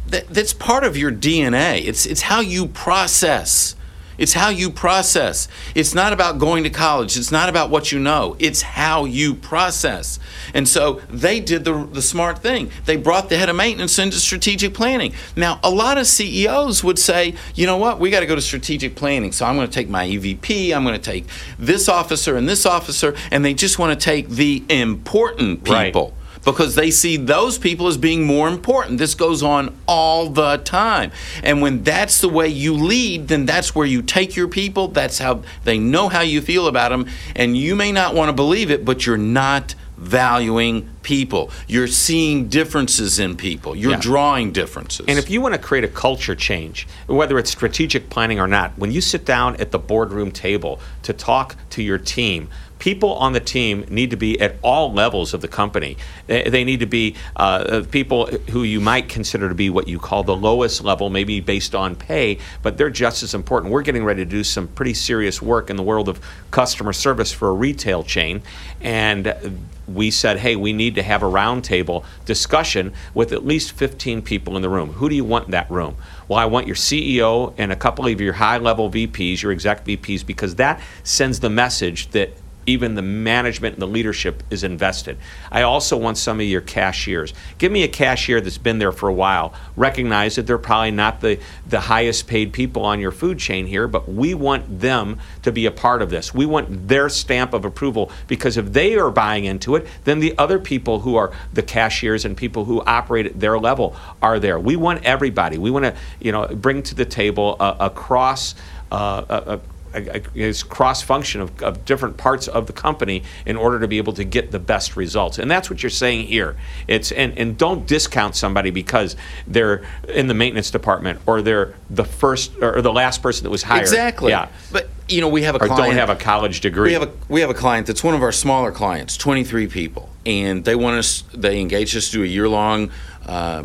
that that's part of your DNA. It's it's how you process. It's how you process. It's not about going to college. It's not about what you know. It's how you process. And so they did the, the smart thing. They brought the head of maintenance into strategic planning. Now, a lot of CEOs would say, you know what, we got to go to strategic planning. So I'm going to take my EVP, I'm going to take this officer and this officer, and they just want to take the important Right. Because they see those people as being more important. This goes on all the time. And when that's the way you lead, then that's where you take your people. That's how they know how you feel about them. And you may not want to believe it, but you're not valuing people. You're seeing differences in people. You're Yeah. drawing differences. And if you want to create a culture change, whether it's strategic planning or not, when you sit down at the boardroom table to talk to your team, people on the team need to be at all levels of the company. They, need to be uh, people who you might consider to be what you call the lowest level, maybe based on pay, but they're just as important. We're getting ready to do some pretty serious work in the world of customer service for a retail chain, and we said, hey, we need to have a roundtable discussion with at least 15 people in the room. Who do you want in that room? Well, I want your CEO and a couple of your high level VPs, your exec VPs, because that sends the message that even the management and the leadership is invested. I also want some of your cashiers. Give me a cashier that's been there for a while. Recognize that they're probably not the, the highest paid people on your food chain here, but we want them to be a part of this. We want their stamp of approval because if they are buying into it, then the other people who are the cashiers and people who operate at their level are there. We want everybody. We want to, you know, bring to the table a, a cross. Uh, a, a, uh, uh, uh, a- a- is cross function of, of different parts of the company in order to be able to get the best results and that's what you're saying here it's and, and don't discount somebody because they're in the maintenance department or they're the first or the last person that was hired Exactly. yeah But you know, we have a or client. don't have a college degree We have a we have a client that's one of our smaller clients, 23 people, and they want us. They engage us to do a year long. Uh,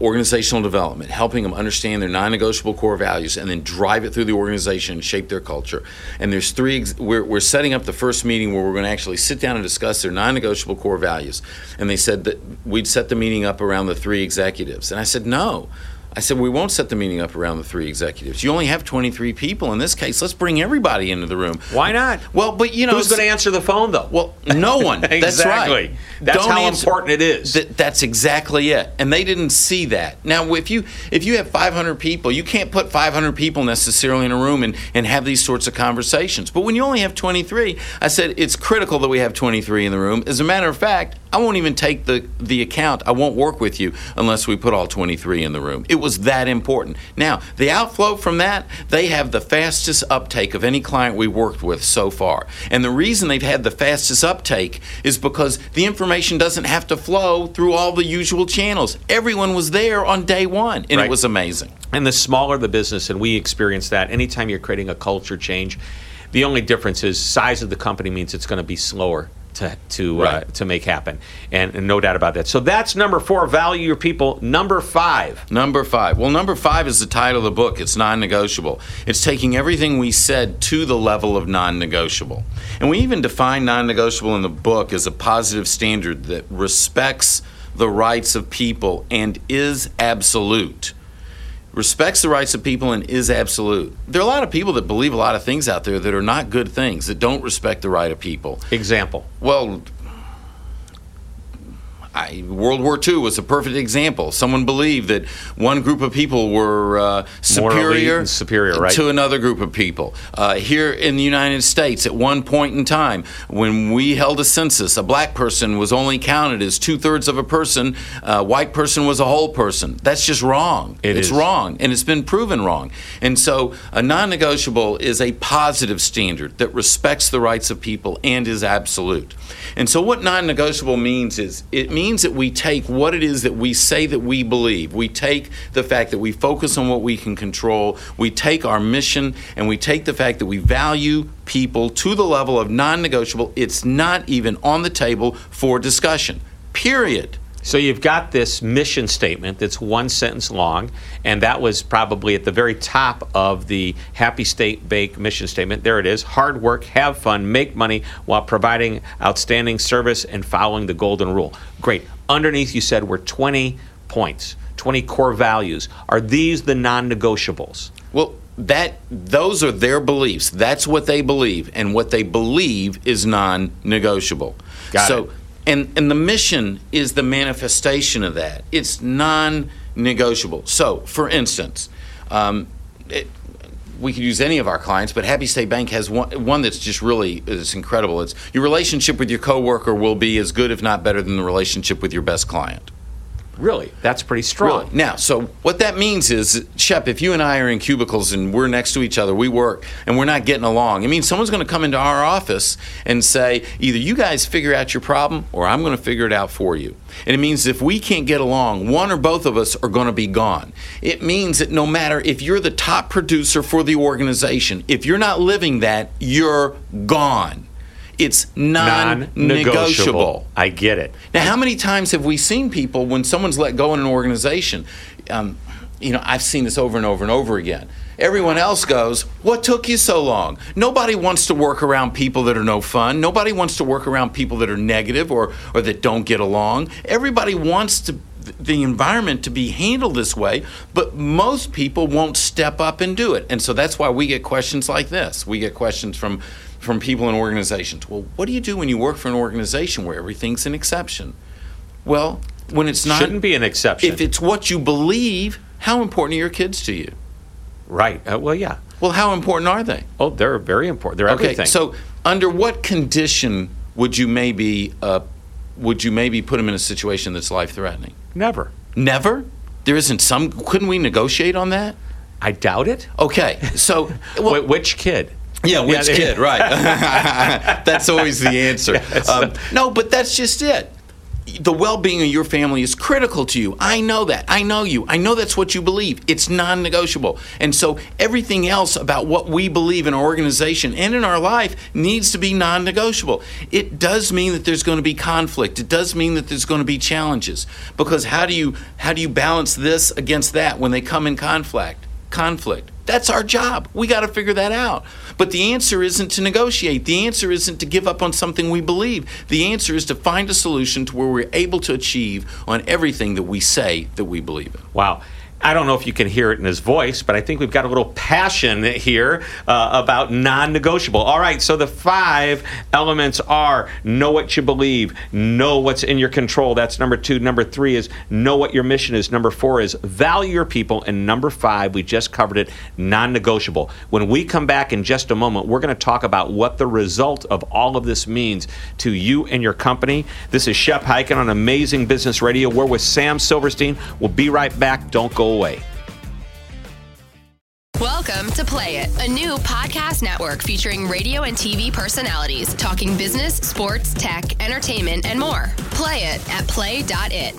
organizational development, helping them understand their non-negotiable core values, and then drive it through the organization and shape their culture. And there's three. We're, we're setting up the first meeting where we're going to actually sit down and discuss their non-negotiable core values. And they said that we'd set the meeting up around the three executives, and I said no. I said, we won't set the meeting up around the three executives. You only have 23 people. In this case, let's bring everybody into the room. Why not? Well, but you know. Who's going to answer the phone, though? Well, no one. That's exactly. right. That's Don't how answer- important it is. Th- that's exactly it. And they didn't see that. Now, if you if you have 500 people, you can't put 500 people necessarily in a room and, and have these sorts of conversations. But when you only have 23, I said it's critical that we have 23 in the room. As a matter of fact, I won't even take the, the account. I won't work with you unless we put all 23 in the room. It was that important. Now, the outflow from that, they have the fastest uptake of any client we worked with so far. And the reason they've had the fastest uptake is because the information doesn't have to flow through all the usual channels. Everyone was there on day one, and Right. it was amazing. And the smaller the business, and we experience that anytime you're creating a culture change, the only difference is size of the company means it's going to be slower to to uh, to make happen, and, and no doubt about that. So that's number four: value your people. Number five, Number five. Well, number five is the title of the book. It's non negotiable. It's taking everything we said to the level of non negotiable. And we even define non negotiable in the book as a positive standard that respects the rights of people and is absolute. Respects the rights of people and is absolute. There are a lot of people that believe a lot of things out there that are not good things, that don't respect the right of people. example. Well, I, World War II was a perfect example. Someone believed that one group of people were uh, superior, superior, right? to another group of people. Uh, here in the United States, at one point in time, when we held a census, a black person was only counted as two thirds of a person. A white person was a whole person. That's just wrong. It it's is. wrong, and it's been proven wrong. And so, a non-negotiable is a positive standard that respects the rights of people and is absolute. And so, what non-negotiable means is it means that we take what it is that we say that we believe. We take the fact that we focus on what we can control. We take our mission, and we take the fact that we value people to the level of non-negotiable. It's not even on the table for discussion. Period. So you've got this mission statement that's one sentence long, and that was probably at the very top of the Happy State Bank mission statement. There it is hard work, have fun, make money while providing outstanding service and following the golden rule. Great. Underneath, you said were 20 points, 20 core values. Are these the non negotiables? Well, that those are their beliefs. That's what they believe, and what they believe is non-negotiable. Got so, it. And and the mission is the manifestation of that. It's non-negotiable. So, for instance, um, it, we could use any of our clients, but Happy State Bank has one, one that's just really is incredible. It's your relationship with your coworker will be as good, if not better, than the relationship with your best client. Really? That's pretty strong. Really. Now, so what that means is, Shep, if you and I are in cubicles and we're next to each other, we work, and we're not getting along, it means someone's going to come into our office and say, either you guys figure out your problem or I'm going to figure it out for you. And it means if we can't get along, one or both of us are going to be gone. It means that no matter if you're the top producer for the organization, if you're not living that, you're gone. It's non negotiable. I get it. Now, how many times have we seen people when someone's let go in an organization? Um, you know, I've seen this over and over and over again. Everyone else goes, What took you so long? Nobody wants to work around people that are no fun. Nobody wants to work around people that are negative or, or that don't get along. Everybody wants to the environment to be handled this way, but most people won't step up and do it. And so that's why we get questions like this. We get questions from from people in organizations. Well, what do you do when you work for an organization where everything's an exception? Well, when it's not Shouldn't be an exception. if it's what you believe, how important are your kids to you? right. Uh, well, yeah. Well, how important are they? Oh, they're very important. They're Okay, everything. so under what condition would you maybe uh, would you maybe put them in a situation that's life threatening? never. Never. There isn't some. Couldn't we negotiate on that? I doubt it. Okay, so well, Wh- which kid? Yeah, which Yeah, kid, right? that's always the answer. Um, no, but that's just it. the well-being of your family is critical to you. I know that. I know you. I know that's what you believe. It's non-negotiable. And so everything else about what we believe in our organization and in our life needs to be non-negotiable. It does mean that there's going to be conflict. It does mean that there's going to be challenges. Because how do you how do you balance this against that when they come in conflict? Conflict. That's our job. We got to figure that out. But the answer isn't to negotiate. The answer isn't to give up on something we believe. The answer is to find a solution to where we're able to achieve on everything that we say that we believe in. Wow. I don't know if you can hear it in his voice, but I think we've got a little passion here uh, about non negotiable. All right, so the five elements are know what you believe, know what's in your control. That's number two. Number three is know what your mission is. Number four is value your people. And number five, we just covered it non negotiable. When we come back in just a moment, we're going to talk about what the result of all of this means to you and your company. This is Shep Hyken on Amazing Business Radio. We're with Sam Silverstein. We'll be right back. Don't go away. Welcome to Play It, a new podcast network featuring radio and TV personalities talking business, sports, tech, entertainment, and more. Play it at play.it.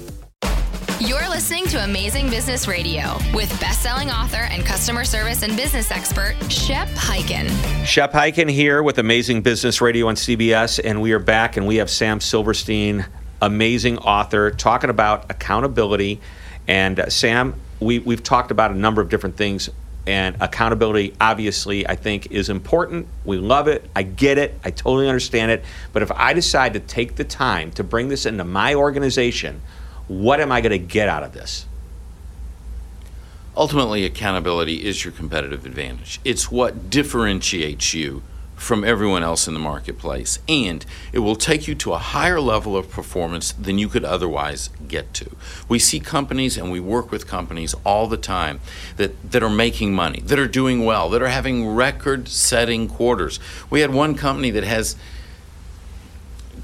You're listening to Amazing Business Radio with best-selling author and customer service and business expert Shep Hyken. Shep Hyken here with Amazing Business Radio on CBS, and we are back, and we have Sam Silverstein, amazing author, talking about accountability. And uh, Sam, we, we've talked about a number of different things and accountability obviously i think is important. We love it. I get it. I totally understand it. But if i decide to take the time to bring this into my organization what am i going to get out of this? Ultimately accountability is your competitive advantage. It's what differentiates you from everyone else in the marketplace, and it will take you to a higher level of performance than you could otherwise get to. We see companies and we work with companies all the time that, that are making money, that are doing well, that are having record setting quarters. We had one company that has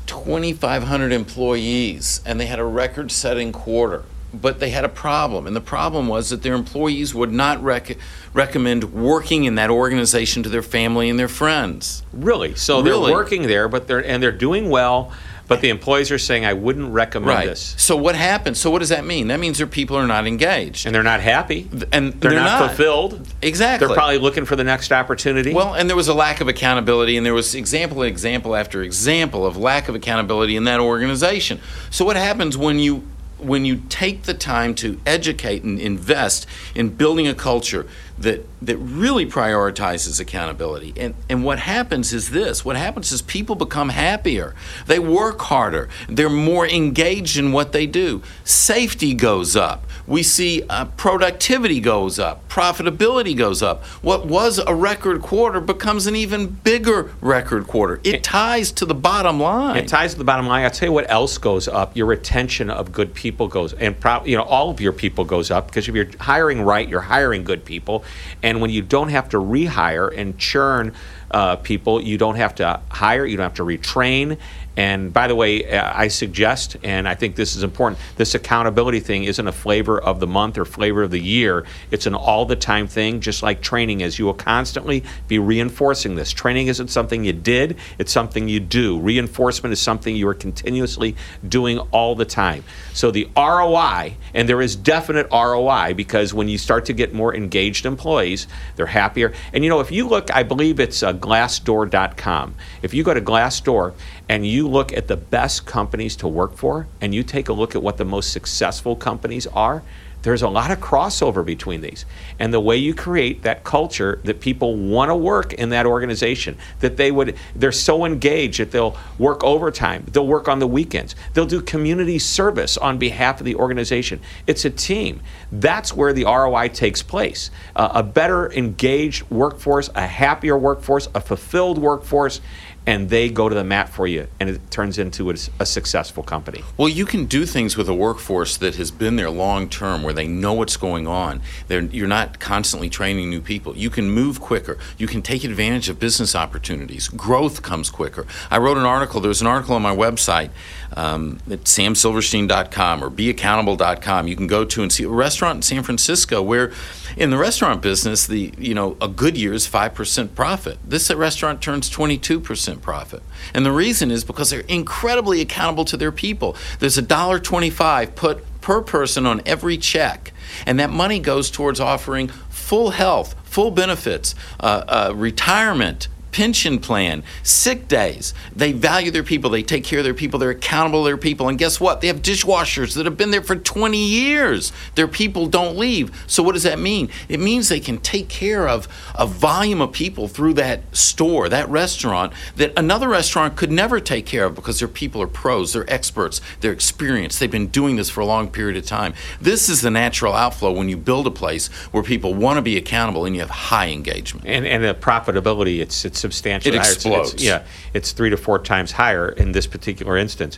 2,500 employees and they had a record setting quarter but they had a problem, and the problem was that their employees would not rec- recommend working in that organization to their family and their friends. Really? So Really. they're working there, but they're and they're doing well, but the employees are saying I wouldn't recommend Right. this, So what happens? So what does that mean? That means their people are not engaged, and they're not happy, and they're, not, fulfilled. Exactly. They're probably looking for the next opportunity. Well, and there was a lack of accountability, and there was example, example after example of lack of accountability in that organization. So, what happens when you when you take the time to educate and invest in building a culture that that really prioritizes accountability? And and what happens is this: what happens is people become happier, they work harder, they're more engaged in what they do. Safety goes up. We see uh, productivity goes up, profitability goes up. What was a record quarter becomes an even bigger record quarter. It ties to the bottom line. It ties to the bottom line. I'll tell you what else goes up. Your retention of good people goes, and pro- you know all of your people goes up because if you're hiring right, you're hiring good people, and when you don't have to rehire and churn uh, people, you don't have to hire, you don't have to retrain. And by the way, uh, I suggest, and I think this is important, this accountability thing isn't a flavor of the month or flavor of the year. It's an all the time thing, just like training is. You will constantly be reinforcing this. Training isn't something you did, it's something you do. Reinforcement is something you are continuously doing all the time. So the ROI, and there is definite ROI because when you start to get more engaged employees, they're happier. And you know, if you look, I believe it's uh, glassdoor.com. If you go to Glassdoor and you look at the best companies to work for, and you take a look at what the most successful companies are, there's a lot of crossover between these. And the way you create that culture that people want to work in that organization, that they would, they're so engaged that they'll work overtime, they'll work on the weekends, they'll do community service on behalf of the organization. It's a team. That's where the ROI takes place. Uh, a better engaged workforce, a happier workforce, a fulfilled workforce, and they go to the mat for you, and it turns into a, a successful company. Well, you can do things with a workforce that has been there long term, where they know what's going on. They're, you're not constantly training new people. You can move quicker. You can take advantage of business opportunities. Growth comes quicker. I wrote an article. There's an article on my website um, at samsilverstein.com or beaccountable.com. You can go to and see a restaurant in San Francisco where, in the restaurant business, the you know a good year is five percent profit. This restaurant turns 22 percent 10% profit. And the reason is because they're incredibly accountable to their people. There's a $1.25 put per person on every check, and that money goes towards offering full health, full benefits, uh, uh, retirement, pension plan, sick days. They value their people. They take care of their people. They're accountable to their people. And guess what? They have dishwashers that have been there for 20 years. Their people don't leave. So what does that mean? It means they can take care of a volume of people through that store, that restaurant, that another restaurant could never take care of because their people are pros, they're experts, they're experienced. They've been doing this for a long period of time. This is the natural outflow when you build a place where people want to be accountable and you have high engagement. And, and the profitability, it's, it's substantially It higher. It's- explodes. It's, yeah, it's three to four times higher in this particular instance.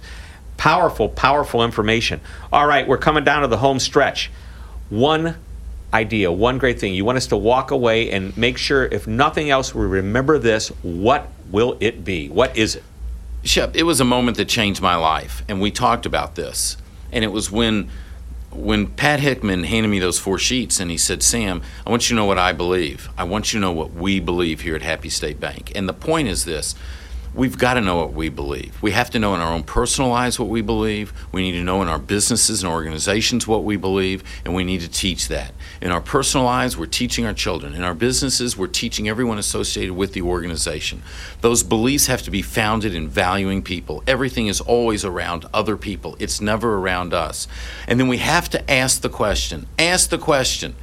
Powerful, powerful information. All right, we're coming down to the home stretch. One idea, one great thing. You want us to walk away and make sure, if nothing else, we remember this. What will it be? What is it? Shep, it was a moment that changed my life, and we talked about this. And it was when when Pat Hickman handed me those four sheets and he said, Sam, I want you to know what I believe. I want you to know what we believe here at Happy State Bank. And the point is this we've got to know what we believe. We have to know in our own personal lives what we believe. We need to know in our businesses and organizations what we believe, and we need to teach that. In our personal lives, we're teaching our children. In our businesses, we're teaching everyone associated with the organization. Those beliefs have to be founded in valuing people. Everything is always around other people, it's never around us. And then we have to ask the question ask the question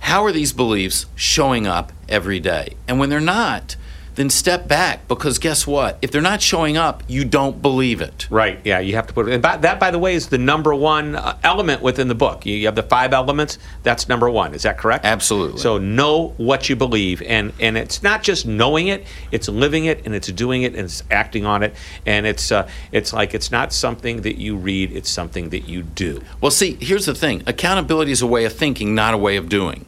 how are these beliefs showing up every day? And when they're not, then step back because guess what? If they're not showing up, you don't believe it. Right. Yeah, you have to put it. And by, that, by the way, is the number one uh, element within the book. You, you have the five elements. That's number one. Is that correct? Absolutely. So know what you believe, and and it's not just knowing it; it's living it, and it's doing it, and it's acting on it, and it's uh, it's like it's not something that you read; it's something that you do. Well, see, here's the thing accountability is a way of thinking, not a way of doing.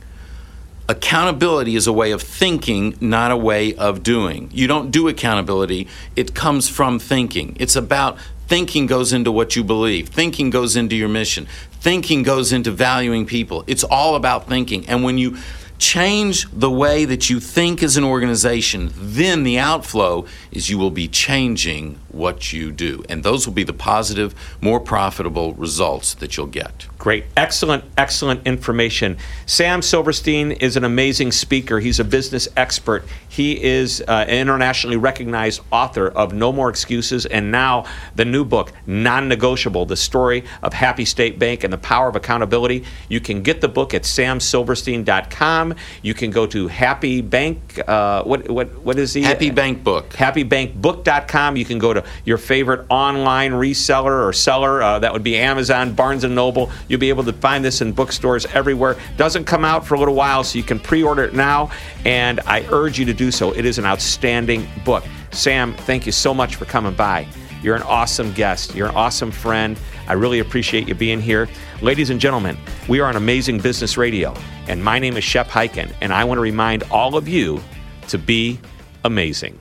Accountability is a way of thinking, not a way of doing. You don't do accountability, it comes from thinking. It's about thinking goes into what you believe, thinking goes into your mission, thinking goes into valuing people. It's all about thinking. And when you change the way that you think as an organization, then the outflow is you will be changing what you do. And those will be the positive, more profitable results that you'll get. Great. Excellent, excellent information. Sam Silverstein is an amazing speaker. He's a business expert. He is uh, an internationally recognized author of No More Excuses and now the new book, Non Negotiable The Story of Happy State Bank and the Power of Accountability. You can get the book at samsilverstein.com. You can go to Happy Bank. Uh, what, what, what is the Happy Bank Book. happybankbook.com. You can go to your favorite online reseller or seller. Uh, that would be Amazon, Barnes and Noble. You'll be able to find this in bookstores everywhere. Doesn't come out for a little while, so you can pre-order it now. And I urge you to do so. It is an outstanding book. Sam, thank you so much for coming by. You're an awesome guest. You're an awesome friend. I really appreciate you being here. Ladies and gentlemen, we are on Amazing Business Radio, and my name is Shep Hyken, and I want to remind all of you to be amazing.